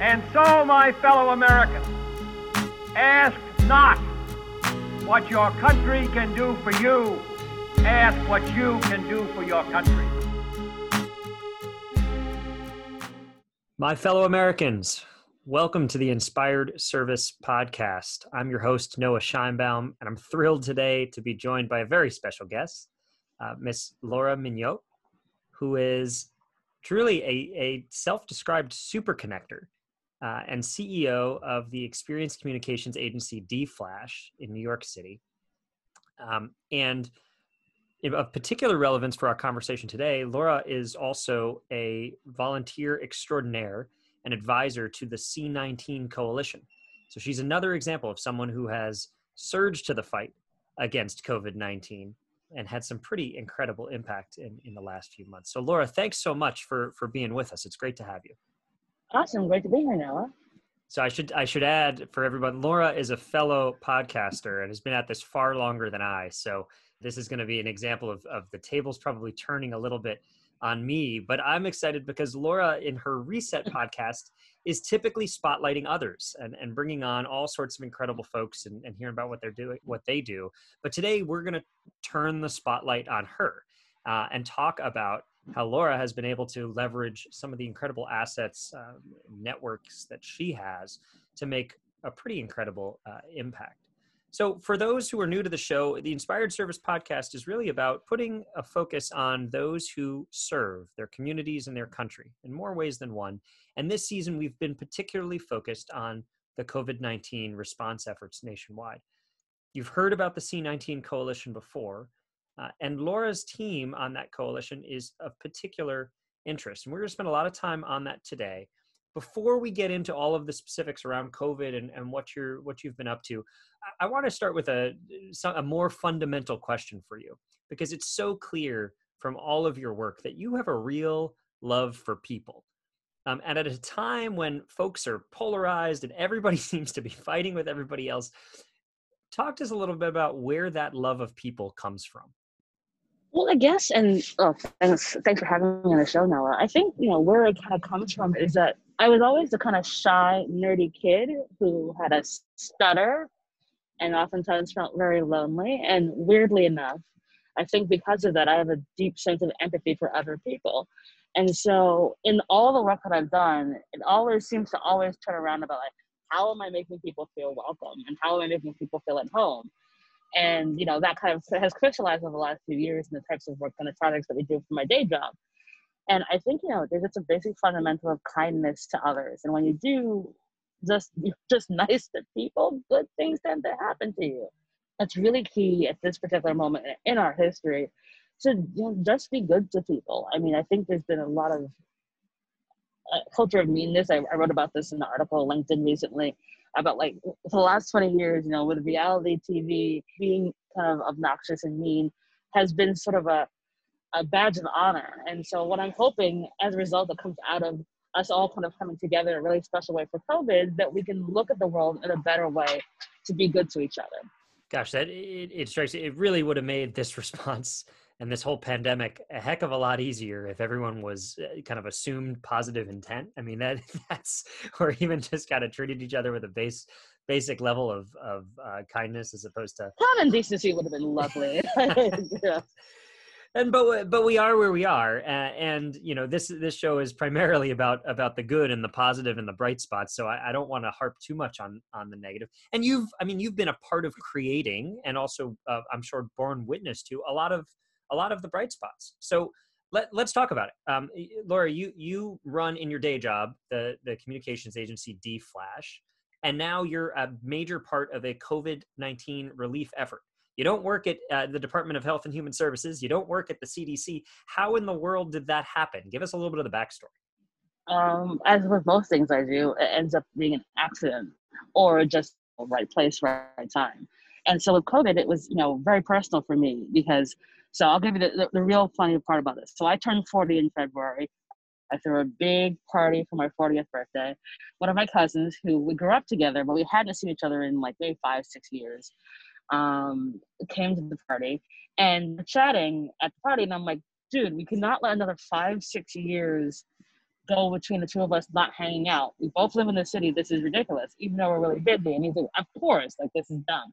And so, my fellow Americans, ask not what your country can do for you, ask what you can do for your country. My fellow Americans, welcome to the Inspired Service Podcast. I'm your host, Noah Scheinbaum, and I'm thrilled today to be joined by a very special guest, uh, Miss Laura Mignott, who is truly a, a self described super connector uh, and CEO of the Experience Communications Agency Dflash in New York City. Um, and of particular relevance for our conversation today, Laura is also a volunteer extraordinaire and advisor to the C19 Coalition. So she's another example of someone who has surged to the fight against COVID 19 and had some pretty incredible impact in, in the last few months. So Laura, thanks so much for, for being with us. It's great to have you. Awesome. Great to be here, Noah. So I should I should add for everyone, Laura is a fellow podcaster and has been at this far longer than I. So this is going to be an example of, of the tables probably turning a little bit on me, but I'm excited because Laura in her Reset podcast is typically spotlighting others and, and bringing on all sorts of incredible folks and, and hearing about what they're doing, what they do. But today we're going to turn the spotlight on her uh, and talk about how Laura has been able to leverage some of the incredible assets, uh, networks that she has to make a pretty incredible uh, impact. So, for those who are new to the show, the Inspired Service podcast is really about putting a focus on those who serve their communities and their country in more ways than one. And this season, we've been particularly focused on the COVID 19 response efforts nationwide. You've heard about the C19 coalition before, uh, and Laura's team on that coalition is of particular interest. And we're going to spend a lot of time on that today before we get into all of the specifics around COVID and, and what you're what you've been up to, I, I want to start with a a more fundamental question for you because it's so clear from all of your work that you have a real love for people. Um, and at a time when folks are polarized and everybody seems to be fighting with everybody else, talk to us a little bit about where that love of people comes from. Well, I guess, and oh, thanks, thanks for having me on the show, Noah. I think you know where it kind of comes from is that I was always the kind of shy, nerdy kid who had a stutter and oftentimes felt very lonely. And weirdly enough, I think because of that, I have a deep sense of empathy for other people. And so, in all the work that I've done, it always seems to always turn around about like, how am I making people feel welcome and how am I making people feel at home? And you know that kind of has crystallized over the last few years in the types of work and the projects that we do for my day job. And I think, you know, there's just a basic fundamental of kindness to others. And when you do just just nice to people, good things tend to happen to you. That's really key at this particular moment in our history to you know, just be good to people. I mean, I think there's been a lot of uh, culture of meanness. I, I, wrote about this in an article LinkedIn recently about like for the last 20 years, you know, with reality TV being kind of obnoxious and mean has been sort of a a badge of honor. And so what I'm hoping as a result that comes out of us all kind of coming together in a really special way for COVID, that we can look at the world in a better way to be good to each other. Gosh, that it, it strikes it really would have made this response and this whole pandemic a heck of a lot easier if everyone was uh, kind of assumed positive intent. I mean that that's or even just kind of treated each other with a base basic level of of uh, kindness as opposed to common decency would have been lovely. yeah and but but we are where we are and you know this this show is primarily about about the good and the positive and the bright spots so i, I don't want to harp too much on on the negative. negative and you've i mean you've been a part of creating and also uh, i'm sure born witness to a lot of a lot of the bright spots so let, let's talk about it um, laura you you run in your day job the the communications agency Dflash and now you're a major part of a covid-19 relief effort you don't work at uh, the Department of Health and Human Services. You don't work at the CDC. How in the world did that happen? Give us a little bit of the backstory. Um, as with most things I do, it ends up being an accident or just right place, right time. And so with COVID, it was you know very personal for me because. So I'll give you the, the, the real funny part about this. So I turned 40 in February. I threw a big party for my 40th birthday. One of my cousins, who we grew up together, but we hadn't seen each other in like maybe five, six years, um, came to the party and chatting at the party. And I'm like, dude, we cannot let another five, six years go between the two of us not hanging out. We both live in the city. This is ridiculous, even though we're really busy. And he's like, of course, like this is dumb.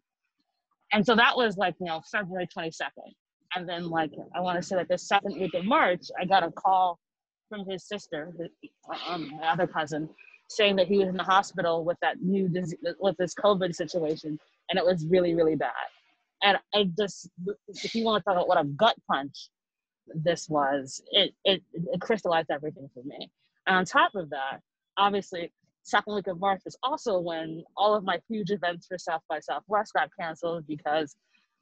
And so that was like, you know, February 22nd. And then like, I want to say like the second week of March, I got a call from his sister, um, my other cousin, saying that he was in the hospital with that new disease, with this COVID situation. And it was really, really bad. And I just, if you want to talk about what a gut punch this was, it, it, it crystallized everything for me. And on top of that, obviously, second week of March is also when all of my huge events for South by Southwest got canceled because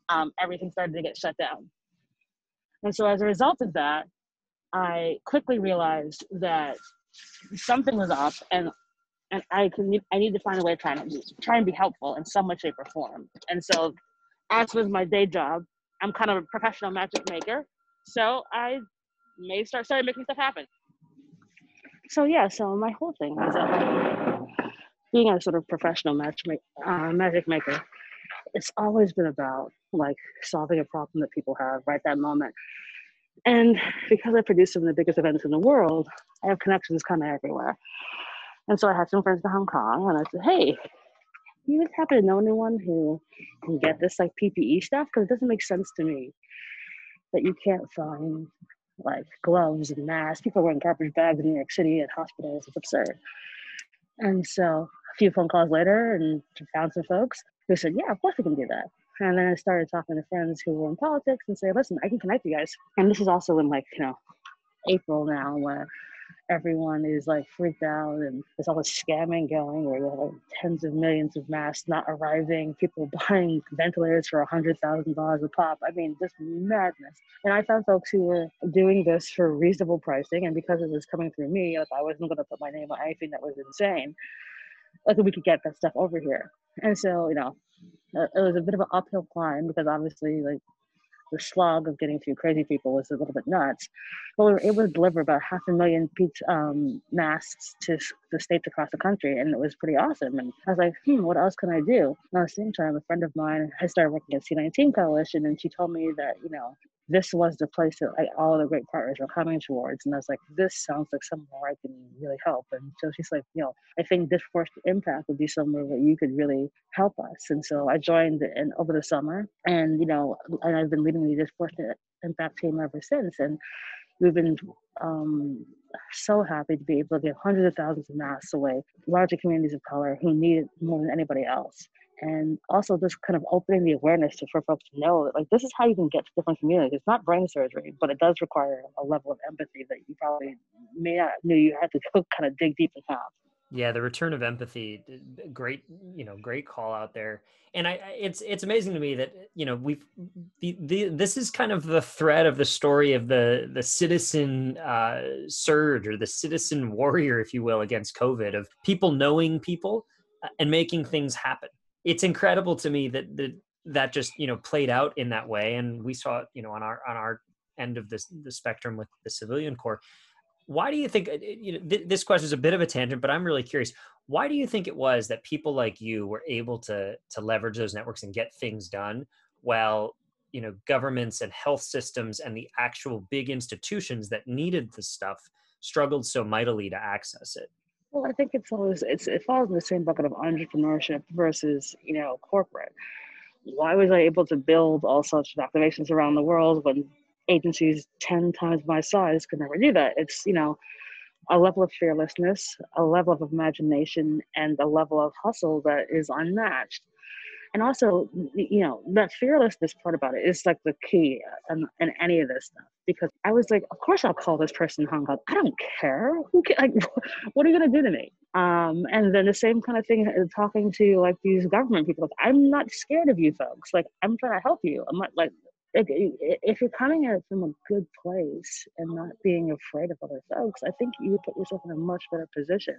um, everything started to get shut down. And so as a result of that, I quickly realized that something was up and and I can I need to find a way to try and try and be helpful in some way, shape, or form. And so as with my day job, I'm kind of a professional magic maker. So I may start started making stuff happen so yeah, so my whole thing is that being a sort of professional uh, magic maker, it's always been about like solving a problem that people have right that moment. And because I produce some of the biggest events in the world, I have connections kind of everywhere. And so I had some friends in Hong Kong, and I said, "Hey, you just happen to know anyone who can get this like PPE stuff? Because it doesn't make sense to me that you can't find like gloves and masks. People wearing garbage bags in New York City at hospitals. It's absurd. And so a few phone calls later and found some folks who said, yeah, of course we can do that. And then I started talking to friends who were in politics and say, listen, I can connect you guys. And this is also in like, you know, April now where everyone is like freaked out and there's all this scamming going where you have like tens of millions of masks not arriving, people buying ventilators for a hundred thousand dollars a pop. I mean, just madness. And I found folks who were doing this for reasonable pricing, and because it was coming through me, like I wasn't going to put my name on anything that was insane. Like we could get that stuff over here. And so, you know, uh, it was a bit of an uphill climb because obviously, like the slog of getting through crazy people was a little bit nuts. But we were able to deliver about half a million um, masks to the states across the country, and it was pretty awesome. And I was like, hmm, what else can I do? And at the same time, a friend of mine had started working at C19 Coalition, and she told me that, you know, this was the place that like, all the great partners were coming towards. And I was like, this sounds like somewhere I can really help. And so she's like, you know, I think disproportionate impact would be somewhere where you could really help us. And so I joined in over the summer and, you know, and I've been leading the disproportionate impact team ever since. And we've been um, so happy to be able to give hundreds of thousands of masks away, larger communities of color who need it more than anybody else and also just kind of opening the awareness to, for folks to know that like this is how you can get to different communities. It's not brain surgery, but it does require a level of empathy that you probably may not knew you had to kind of dig deep and have. Yeah, the return of empathy, great, you know, great call out there. And I, it's it's amazing to me that you know we've the, the this is kind of the thread of the story of the the citizen uh, surge or the citizen warrior, if you will, against COVID of people knowing people uh, and making things happen it's incredible to me that that just you know played out in that way. And we saw it you know on our on our end of this the spectrum with the civilian corps. Why do you think uh, you know th- this question is a bit of a tangent but i'm really curious. Why do you think it was that people like you were able to to leverage those networks and get things done while you know governments and health systems and the actual big institutions that needed the stuff struggled so mightily to access it well, I think it's always it's it falls in the same bucket of entrepreneurship versus you know corporate. Why was I able to build all of activations around the world when agencies ten times my size could never do that? It's you know a level of fearlessness, a level of imagination, and a level of hustle that is unmatched and also you know that fearlessness part about it is like the key in, in any of this stuff. Because i was like of course i'll call this person hung up. I don't care. Who can, like what are you going to do to me? Um, and then the same kind of thing uh, talking to like these government people like i'm not scared of you folks. Like i'm trying to help you. I'm not like if you're coming at it from a good place and not being afraid of other folks, I think you put yourself in a much better position.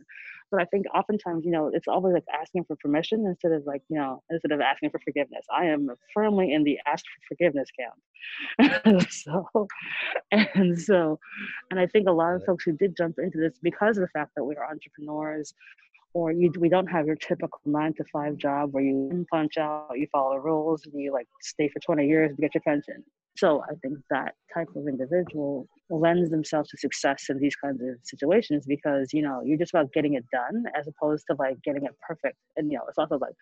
But I think oftentimes, you know, it's always like asking for permission instead of like, you know, instead of asking for forgiveness. I am firmly in the ask for forgiveness camp. so, and so, and I think a lot of folks who did jump into this because of the fact that we are entrepreneurs, or you we don't have your typical nine to five job where you punch out, you follow the rules, and you like stay for 20 years to get your pension. So I think that type of individual lends themselves to success in these kinds of situations because you know you're just about getting it done as opposed to like getting it perfect. And you know, it's also like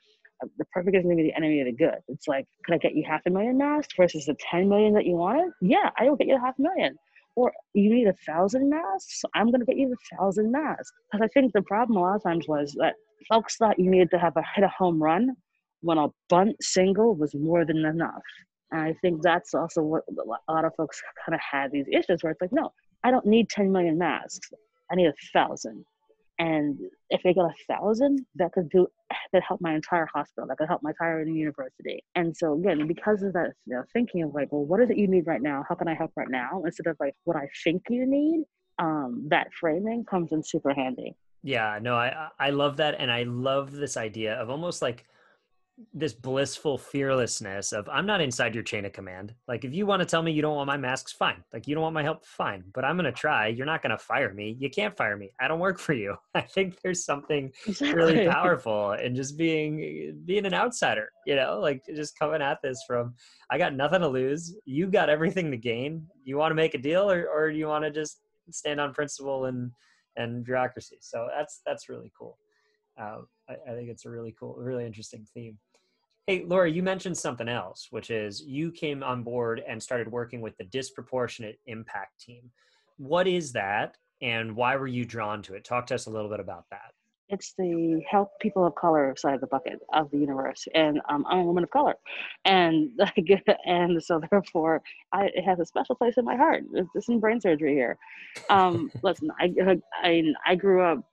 uh, the perfect is going to be the enemy of the good. It's like, can I get you half a million masks versus the 10 million that you wanted? Yeah, I will get you half a million. Or you need a thousand masks? I'm going to get you a thousand masks. Because I think the problem a lot of times was that folks thought you needed to have a hit a home run when a bunt single was more than enough. And I think that's also what a lot of folks kind of had these issues where it's like, no, I don't need 10 million masks. I need a thousand. And if they get a thousand, that could do that help my entire hospital, that could help my entire university. And so again, because of that, you know, thinking of like, well, what is it you need right now? How can I help right now? Instead of like what I think you need, um, that framing comes in super handy. Yeah, no, I I love that, and I love this idea of almost like this blissful fearlessness of I'm not inside your chain of command. Like if you want to tell me you don't want my masks, fine. Like you don't want my help, fine. But I'm gonna try. You're not gonna fire me. You can't fire me. I don't work for you. I think there's something exactly. really powerful in just being being an outsider, you know, like just coming at this from I got nothing to lose. You got everything to gain. You want to make a deal or or do you want to just stand on principle and and bureaucracy? So that's that's really cool. Uh, I, I think it's a really cool, really interesting theme. Hey, Laura, you mentioned something else, which is you came on board and started working with the disproportionate impact team. What is that and why were you drawn to it? Talk to us a little bit about that. It's the help people of color side of the bucket of the universe, and um, I'm a woman of color, and and so therefore, I, it has a special place in my heart. There's some brain surgery here. Um, listen, I, I I grew up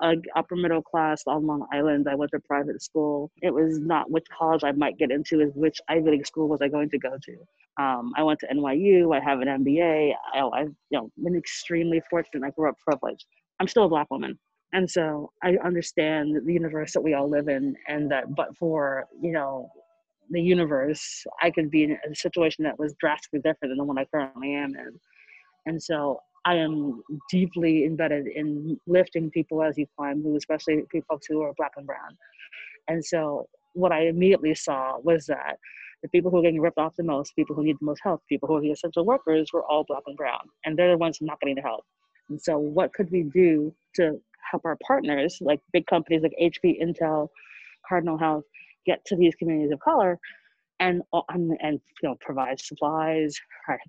uh, upper middle class on Long Island. I went to private school. It was not which college I might get into, is which Ivy League school was I going to go to. Um, I went to NYU. I have an MBA. I, I've you know been extremely fortunate. I grew up privileged. I'm still a black woman, and so I understand the universe that we all live in, and that but for you know the universe, I could be in a situation that was drastically different than the one I currently am in. And so I am deeply embedded in lifting people as you climb, who especially people who are black and brown. And so what I immediately saw was that the people who are getting ripped off the most, people who need the most help, people who are the essential workers were all black and brown. And they're the ones not getting the help. And so what could we do to help our partners, like big companies like HP, Intel, Cardinal Health, get to these communities of color and and, and you know provide supplies,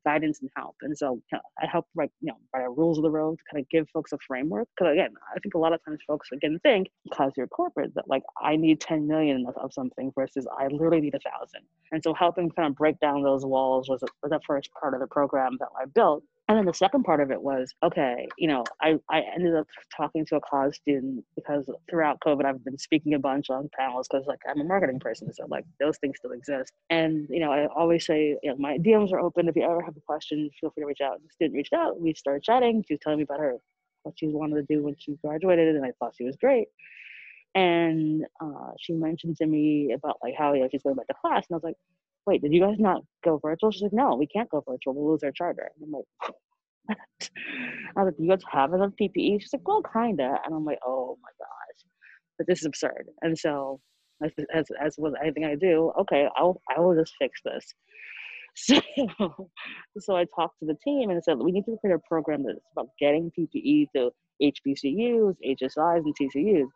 guidance, and help. And so you know, I help write you know write rules of the road to kind of give folks a framework. Because again, I think a lot of times folks again think because you're corporate that like I need 10 million of, of something versus I literally need a thousand. And so helping kind of break down those walls was, was the first part of the program that I built. And then the second part of it was, okay, you know, I, I ended up talking to a college student because throughout COVID, I've been speaking a bunch on panels because like I'm a marketing person. So like those things still exist. And, you know, I always say, you know, my DMs are open. If you ever have a question, feel free to reach out. The student reached out. We started chatting. She was telling me about her, what she wanted to do when she graduated. And I thought she was great. And uh, she mentioned to me about like how you know, she's going back to class. And I was like, wait, did you guys not go virtual? She's like, no, we can't go virtual. We'll lose our charter. And I'm like, what? I was like, do you guys have enough PPE? She's like, well, kinda. And I'm like, oh my gosh, but this is absurd. And so, as as, as with anything I do, okay, I'll I will just fix this. So, so I talked to the team and I said we need to create a program that's about getting PPE to HBCUs, HSIs, and TCUs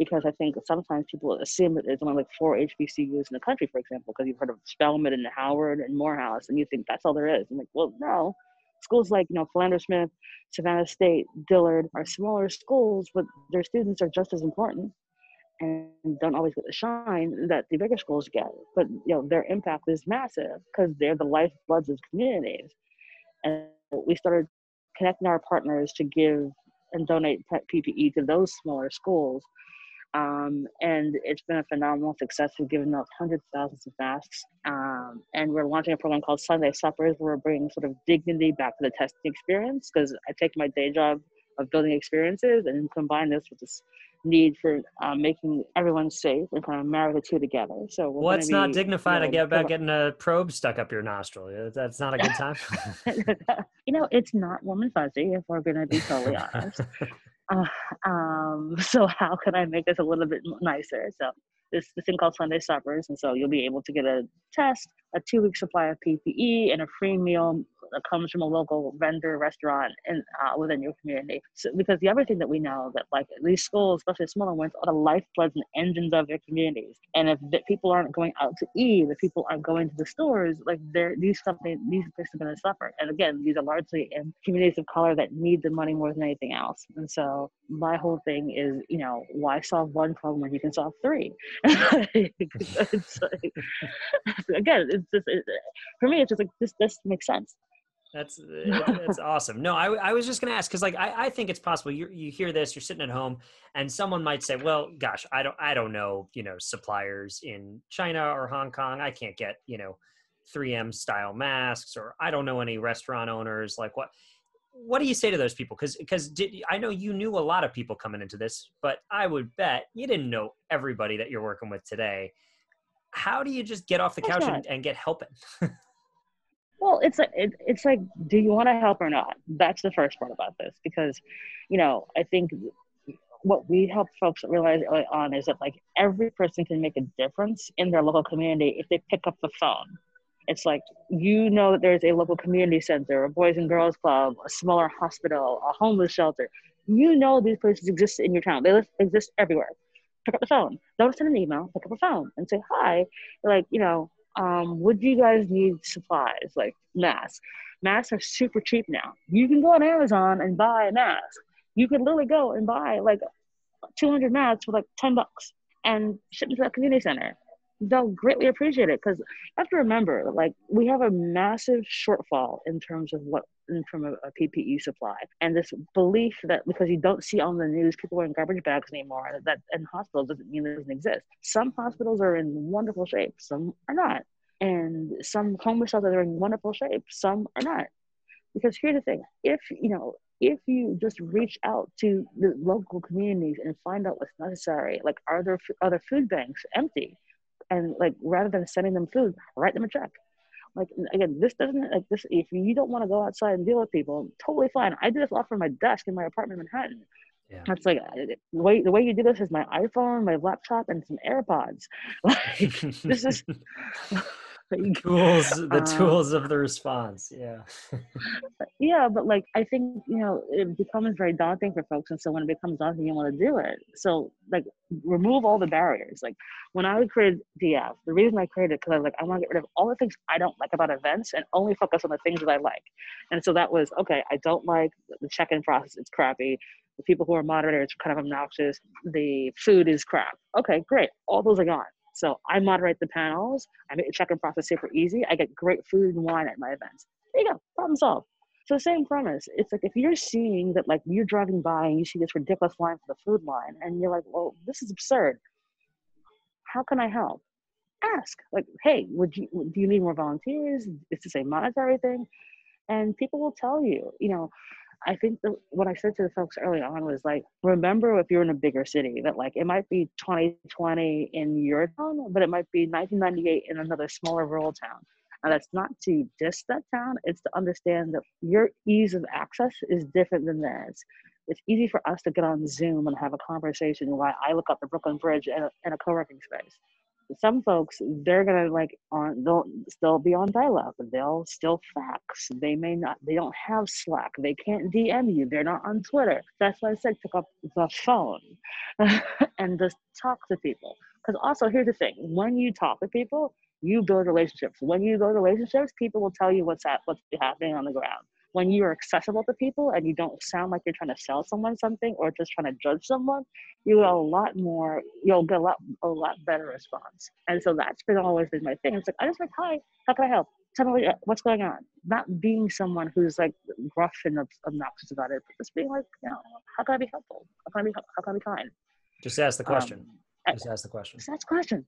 because I think sometimes people assume that there's only like four HBCUs in the country, for example, because you've heard of Spelman and Howard and Morehouse, and you think that's all there is. I'm like, well, no. Schools like, you know, Philander Smith, Savannah State, Dillard are smaller schools, but their students are just as important and don't always get the shine that the bigger schools get. But, you know, their impact is massive because they're the lifebloods of communities. And we started connecting our partners to give and donate PPE to those smaller schools um, and it's been a phenomenal success. We've given out hundreds of thousands of masks. Um, and we're launching a program called Sunday Suppers where we're bringing sort of dignity back to the testing experience because I take my day job of building experiences and combine this with this need for um, making everyone safe and kind of marry the two together. So what's not dignified? You know, get about getting a probe stuck up your nostril. That's not a good time. you know, it's not woman fuzzy if we're going to be totally honest. Uh, um, so how can I make this a little bit nicer? So this, this thing called Sunday suppers. And so you'll be able to get a test, a two week supply of PPE, and a free meal that comes from a local vendor restaurant and uh, within your community. So, because the other thing that we know that like these schools, especially smaller ones, are the lifebloods and engines of their communities. And if the people aren't going out to eat, if people aren't going to the stores, like they're these companies, these places are going to suffer. And again, these are largely in communities of color that need the money more than anything else. And so my whole thing is, you know, why solve one problem when you can solve three? it's like, again, it's just it, for me, it's just like this. This makes sense. That's uh, that's awesome. No, I, I was just going to ask because like I, I think it's possible you you hear this you're sitting at home and someone might say well gosh I don't I don't know you know suppliers in China or Hong Kong I can't get you know 3M style masks or I don't know any restaurant owners like what what do you say to those people because because I know you knew a lot of people coming into this but I would bet you didn't know everybody that you're working with today. How do you just get off the couch and, and get helping? Well, it's a, it, it's like, do you want to help or not? That's the first part about this because, you know, I think what we help folks realize early on is that like every person can make a difference in their local community if they pick up the phone. It's like you know that there's a local community center, a boys and girls club, a smaller hospital, a homeless shelter. You know these places exist in your town. They exist everywhere. Pick up the phone. Don't send an email. Pick up a phone and say hi. Like you know, um, would you guys need supplies like masks? Masks are super cheap now. You can go on Amazon and buy a mask. You could literally go and buy like 200 masks for like 10 bucks and ship them to that community center. They'll greatly appreciate it because you have to remember, like, we have a massive shortfall in terms of what in from a, a, PPE supply. And this belief that because you don't see on the news people wearing garbage bags anymore, that in hospitals doesn't mean it doesn't exist. Some hospitals are in wonderful shape, some are not. And some homeless shelters are in wonderful shape, some are not. Because here's the thing if, you know, if you just reach out to the local communities and find out what's necessary, like are there other food banks empty? And like rather than sending them food, write them a check like again, this doesn't like this. If you don't want to go outside and deal with people, totally fine. I do this a lot from my desk in my apartment in Manhattan. Yeah. It's like the way the way you do this is my iPhone, my laptop, and some AirPods. Like this is tools the um, tools of the response yeah. Yeah but like i think you know it becomes very daunting for folks and so when it becomes daunting you want to do it. So like remove all the barriers. Like when i created df the reason i created it because i was like i want to get rid of all the things i don't like about events and only focus on the things that i like. And so that was okay i don't like the check-in process it's crappy. The people who are moderators are kind of obnoxious. The food is crap. Okay great all those are gone so I moderate the panels. I make the check-in process super easy. I get great food and wine at my events. There you go, problem solved. So same premise. It's like if you're seeing that like you're driving by and you see this ridiculous line for the food line and you're like, well, this is absurd. How can I help? Ask. Like, hey, would you do you need more volunteers? Is this a monetary thing? And people will tell you, you know, I think the, what I said to the folks early on was like, remember if you're in a bigger city that like it might be 2020 in your town, but it might be 1998 in another smaller rural town. And that's not to diss that town, it's to understand that your ease of access is different than theirs. It's easy for us to get on Zoom and have a conversation while I look up the Brooklyn Bridge in a, in a co working space some folks they're gonna like on they'll still be on dial-up. They'll still fax. They may not they don't have slack. They can't dm you. They're not on twitter. That's why i said pick up the phone and just talk to people. Because also here's the thing. When you talk to people you build relationships. When you build relationships people will tell you what's at what's happening on the ground when you are accessible to people and you don't sound like you're trying to sell someone something or just trying to judge someone, you get a lot more, you'll get a lot, a lot better response. And so that's been always been my thing. It's like, I just like, hi, how can I help? Tell me what's going on. Not being someone who's like gruff and obnoxious about it, but just being like, you know, how can I be helpful? How can I be, how can I be kind? Just ask the question. Um, just ask the question. Just ask the question.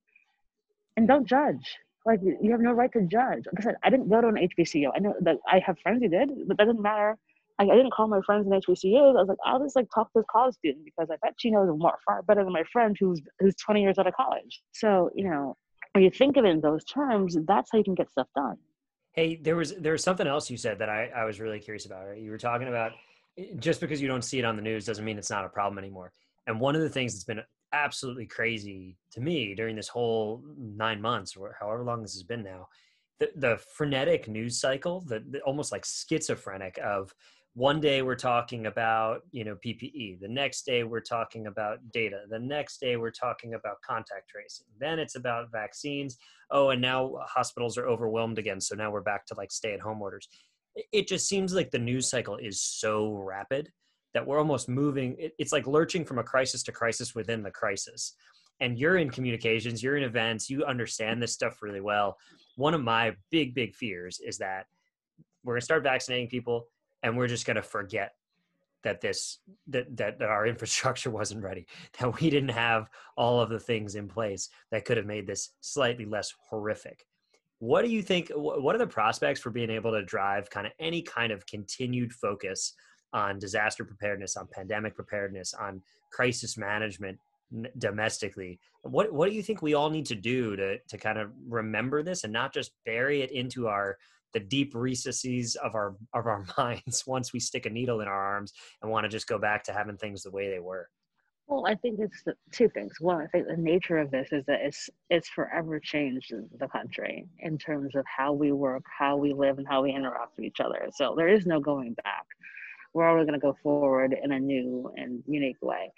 And don't judge like you have no right to judge. Like I said, I didn't go to an HBCU. I know that I have friends who did, but that doesn't matter. I, didn't call my friends in HBCUs. I was like, I'll just like talk to this college student because I bet she knows more far better than my friend who's who's 20 years out of college. So you know, when you think of it in those terms, that's how you can get stuff done. Hey, there was there was something else you said that I, I was really curious about. Right? You were talking about eh, just because you don't see it on the news doesn't mean it's not a problem anymore. And one of the things that's been absolutely crazy to me during this whole nine months or however long this has been now. The, the frenetic news cycle, the, the almost like schizophrenic of one day we're talking about you know ppe the next day we're talking about data the next day we're talking about contact tracing then it's about vaccines oh and now hospitals are overwhelmed again so now we're back to like stay at home orders it just seems like the news cycle is so rapid that we're almost moving it's like lurching from a crisis to crisis within the crisis. And you're in communications you're in events you understand this stuff really well. One of my big big fears is that we're going to start vaccinating people and we're just going to forget that this that, that that our infrastructure wasn't ready that we didn't have all of the things in place that could have made this slightly less horrific. What do you think what are the prospects for being able to drive kind of any kind of continued focus on disaster preparedness on pandemic preparedness on crisis management domestically. What what do you think we all need to do to to kind of remember this and not just bury it into our the deep recesses of our of our minds once we stick a needle in our arms and want to just go back to having things the way they were? Well i think it's two things. One i think the nature of this is that it's it's forever changed the country in terms of how we work how we live and how we interact with each other. So there is no going back we're always going to go forward in a new and unique way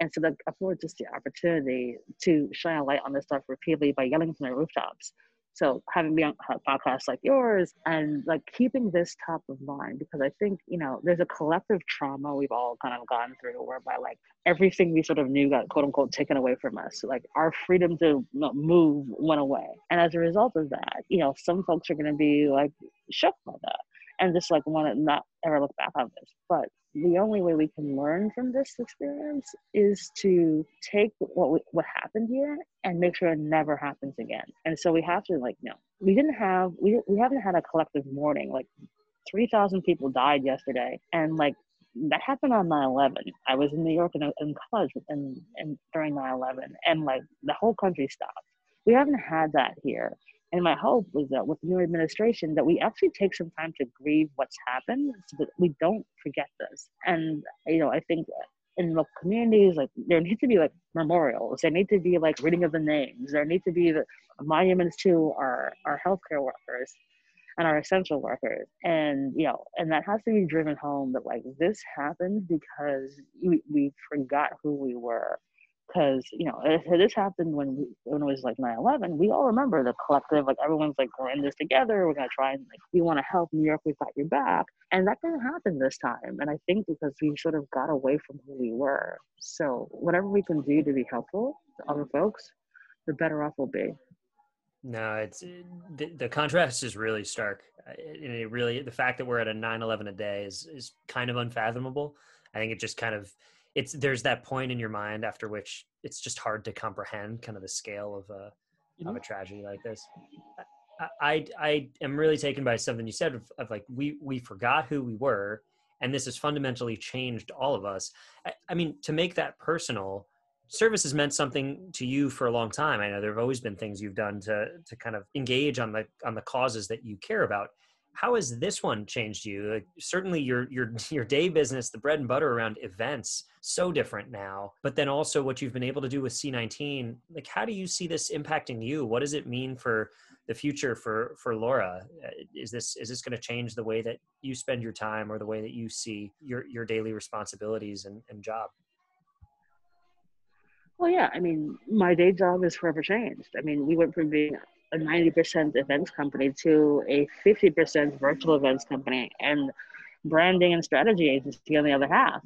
and so that afford just the opportunity to shine a light on this stuff repeatedly by yelling from the rooftops so having me on podcasts like yours and like keeping this top of mind because I think, you know, there's a collective trauma we've all kind of gone through whereby like everything we sort of knew got quote unquote taken away from us. Like our freedom to move went away. And as a result of that, you know, some folks are going to be like shook by that and just like want to not ever look back on this. But the only way we can learn from this experience is to take what we, what happened here and make sure it never happens again. And so we have to like, know, we didn't have we we haven't had a collective mourning. Like, three thousand people died yesterday, and like that happened on 9-11 i was in new york in, in college and, and during 9-11 and like the whole country stopped we haven't had that here and my hope was that with the new administration, that we actually take some time to grieve what's happened so that we don't forget this. And, you know, I think in the communities, like there need to be like memorials, there need to be like reading of the names, there need to be the monuments to our, our healthcare workers and our essential workers. And, you know, and that has to be driven home that like this happened because we, we forgot who we were because you know this happened when we, when it was like 9-11 we all remember the collective like everyone's like we're in this together we're gonna try and like we want to help new york we've got your back. And that didn't happen this time and i think because we sort of got away from who we were. So whatever we can do to be helpful to other folks the better off we'll be. No it's the, the contrast is really stark. And it really the fact that we're at a 9-11 a day is is kind of unfathomable. I think it just kind of it's there's that point in your mind after which it's just hard to comprehend kind of the scale of a mm-hmm. of a tragedy like this. I, I, I am really taken by something you said of, of, like we we forgot who we were, and this has fundamentally changed all of us. I, I mean, to make that personal, service has meant something to you for a long time. I know there have always been things you've done to to kind of engage on the on the causes that you care about how has this one changed you? Like, certainly your your your day business the bread and butter around events so different now but then also what you've been able to do with c19 like how do you see this impacting you? What does it mean for the future for for laura? Uh, is this is this going to change the way that you spend your time or the way that you see your your daily responsibilities and, and job? Well yeah i mean my day job is forever changed. I mean we went from being a 90% events company to a 50% virtual events company and branding and strategy agency on the other half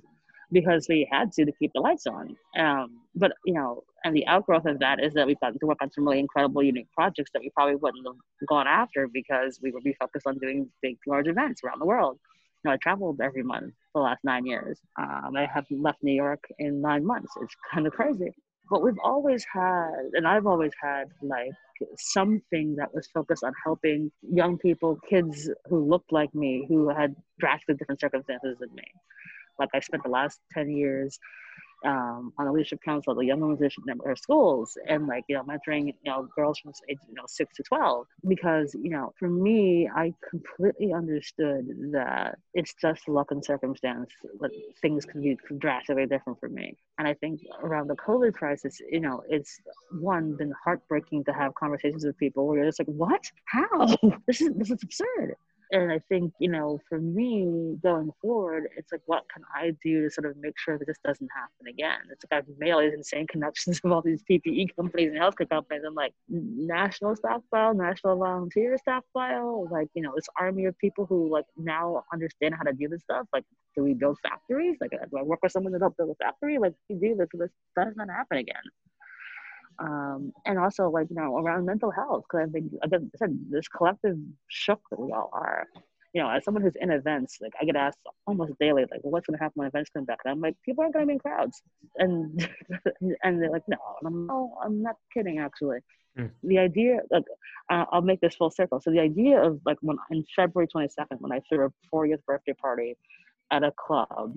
because we had to to keep the lights on. Um, but you know, and the outgrowth of that is that we've gotten to work on some really incredible, unique projects that we probably wouldn't have gone after because we would be focused on doing big, large events around the world. You know, I traveled every month for the last nine years. Um, I have left New York in nine months. It's kind of crazy. But we've always had, and I've always had, like something that was focused on helping young people, kids who looked like me, who had drastically different circumstances than me. Like I spent the last 10 years um, on the leadership council, the young women's leadership network schools, and like you know mentoring you know girls from age you know six to twelve. Because you know for me, I completely understood that it's just luck and circumstance that things can be drastically different for me. And I think around the COVID crisis, you know, it's one been heartbreaking to have conversations with people where you're just like, what? How? This is this is absurd and I think, you know, for me going forward, it's like, what can I do to sort of make sure that this doesn't happen again? It's like I've made all these insane connections with all these PPE companies and healthcare companies. I'm like, national stockpile, national volunteer stockpile, like, you know, this army of people who like now understand how to do this stuff. Like, do we build factories? Like, uh, do I work with someone to help build a factory? Like, we do this, so this doesn't happen again um, and also like you know around mental health because I think again I said this collective shook that we all are. You know, as someone who's in events, like I get asked almost daily, like, well, "What's going to happen when events come back?" And I'm like, "People aren't going to be in crowds," and and they're like, "No," and I'm, "No, I'm not kidding, actually." Mm. The idea, like, uh, I'll make this full circle. So the idea of like when in February 22nd, when I threw a 40th birthday party at a club,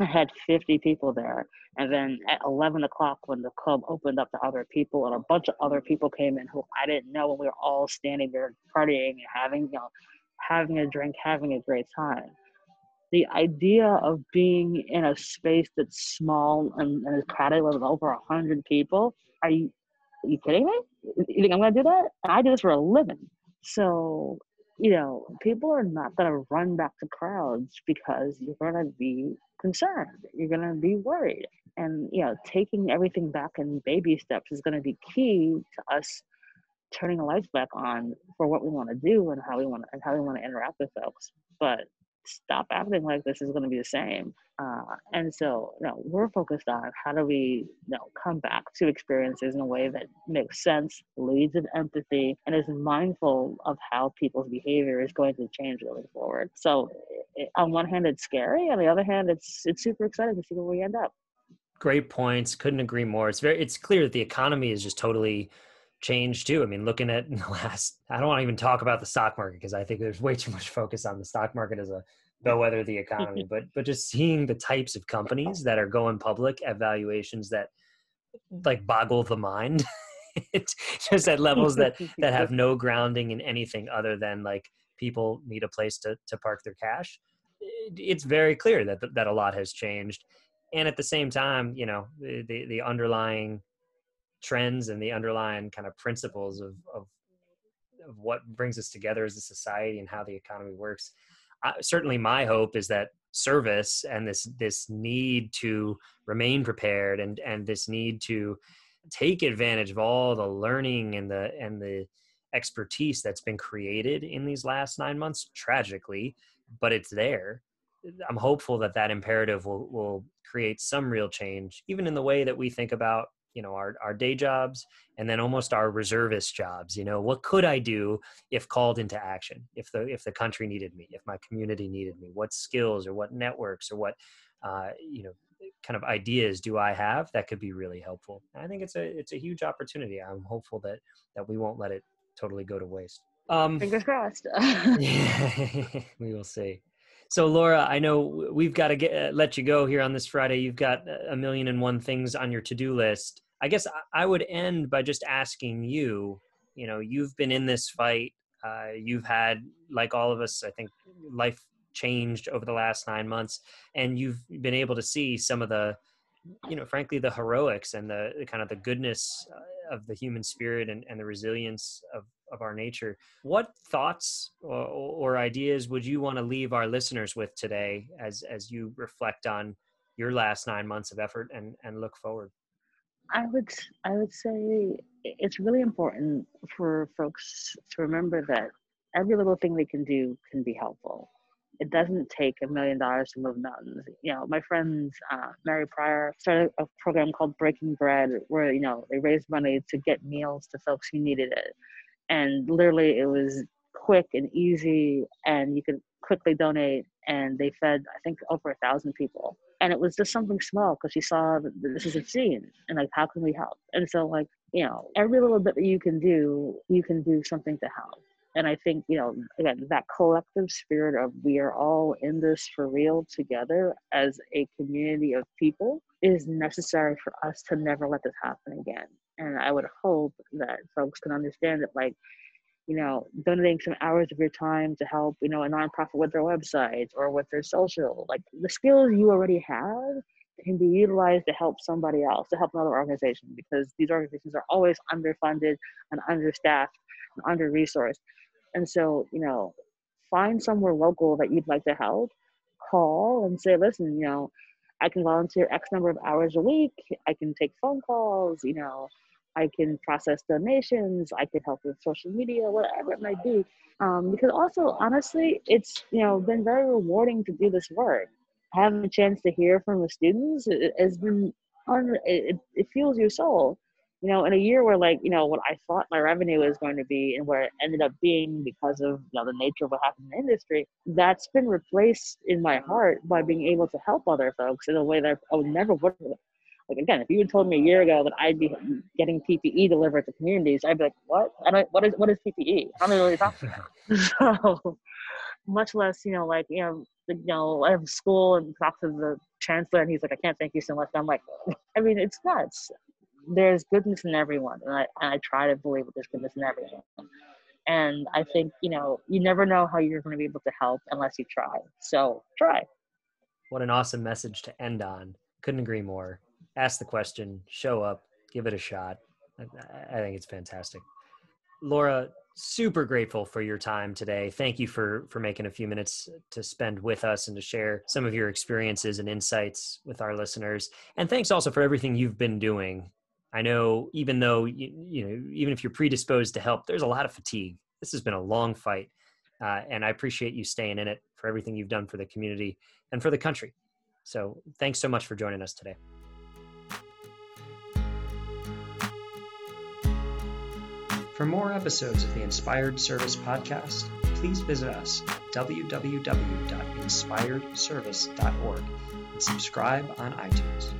I had 50 people there. And then at 11 o'clock, when the club opened up to other people, and a bunch of other people came in who I didn't know, and we were all standing there partying and having, you know, having a drink, having a great time. The idea of being in a space that's small and, and is crowded with over 100 people, are you, are you kidding me? You think I'm going to do that? And I do this for a living. So you know, people are not going to run back to crowds because you're going to be concerned. You're going to be worried. And, you know, taking everything back in baby steps is going to be key to us turning the lights back on for what we want to do and how we want to, and how we want to interact with folks. But stop acting like this is going to be the same. Uh, and so, you know, we're focused on how do we, you know, come back to experiences in a way that makes sense, leads in empathy, and is mindful of how people's behavior is going to change going forward. So, it, on one hand, it's scary. On the other hand, it's it's super exciting to see where we end up. Great points. Couldn't agree more. It's very. It's clear that the economy is just totally changed too. I mean, looking at the last, I don't want to even talk about the stock market because I think there's way too much focus on the stock market as a bellwether of the economy. but but just seeing the types of companies that are going public at valuations that like boggle the mind. just at levels that that have no grounding in anything other than like people need a place to to park their cash. It's very clear that that a lot has changed, and at the same time, you know, the the underlying trends and the underlying kind of principles of, of, of what brings us together as a society and how the economy works. I, certainly, my hope is that service and this this need to remain prepared and and this need to take advantage of all the learning and the and the expertise that's been created in these last nine months tragically but it's there i'm hopeful that that imperative will will create some real change even in the way that we think about you know our, our day jobs and then almost our reservist jobs you know what could i do if called into action? If the if the country needed me if my community needed me what skills or what networks or what uh, you know kind of ideas do i have that could be really helpful? I think it's a it's a huge opportunity. I'm hopeful that that we won't let it totally go to waste. Um fingers crossed. Yeah, we will see so, Laura, I know we've got to get uh, let you go here on this Friday. You've got a million and one things on your to-do list. I guess I would end by just asking you. You know, you've been in this fight. Uh, you've had, like all of us, I think, life changed over the last nine months, and you've been able to see some of the, you know, frankly, the heroics and the, the kind of the goodness uh, of the human spirit and, and the resilience of of our nature. What thoughts or, or ideas would you want to leave our listeners with today as as you reflect on your last nine months of effort and and look forward? I would I would say it's really important for folks to remember that every little thing they can do can be helpful. It doesn't take a million dollars to move mountains. You know, my friends, uh, Mary Pryor started a program called Breaking Bread, where you know they raised money to get meals to folks who needed it and literally it was quick and easy and you could quickly donate and they fed i think over a thousand people. And it was just something small because she saw that this is a scene and like how can we help? And so like you know every little bit that you can do you can do something to help. And I think, you know, again, that collective spirit of we are all in this for real together as a community of people is necessary for us to never let this happen again. And I would hope that folks can understand that, like, you know, donating some hours of your time to help, you know, a nonprofit with their website or with their social, like the skills you already have can be utilized to help somebody else, to help another organization, because these organizations are always underfunded and understaffed and under resourced. And so, you know, find somewhere local that you'd like to help, call and say, listen, you know, I can volunteer X number of hours a week, I can take phone calls, you know, I can process donations, I can help with social media, whatever it might be. Um, because also, honestly, it's you know been very rewarding to do this work. Having a chance to hear from the students it, has been on. It, it fuels your soul. You know, in a year where like you know what I thought my revenue was going to be and where it ended up being because of you know the nature of what happened in the industry, that's been replaced in my heart by being able to help other folks in a way that I would never would like again, if you had told me a year ago that I'd be getting PPE delivered to communities, I'd be like, "What? I don't. What is what is PPE? I don't know what you're talking about." so, much less, you know, like you know, you know, I have school and talk to the chancellor, and he's like, "I can't thank you so much." I'm like, I mean, it's nuts. There's goodness in everyone, and I and I try to believe that there's goodness in everyone. And I think you know, you never know how you're going to be able to help unless you try. So try. What an awesome message to end on. Couldn't agree more ask the question, show up, give it a shot. I, I think it's fantastic. Laura, super grateful for your time today. Thank you for for making a few minutes to spend with us and to share some of your experiences and insights with our listeners. And thanks also for everything you've been doing. I know even though you, you know even if you're predisposed to help, there's a lot of fatigue. This has been a long fight, uh, and I appreciate you staying in it for everything you've done for the community and for the country. So thanks so much for joining us today. For more episodes of the Inspired Service podcast, please visit us at www.inspiredservice.org and subscribe on iTunes.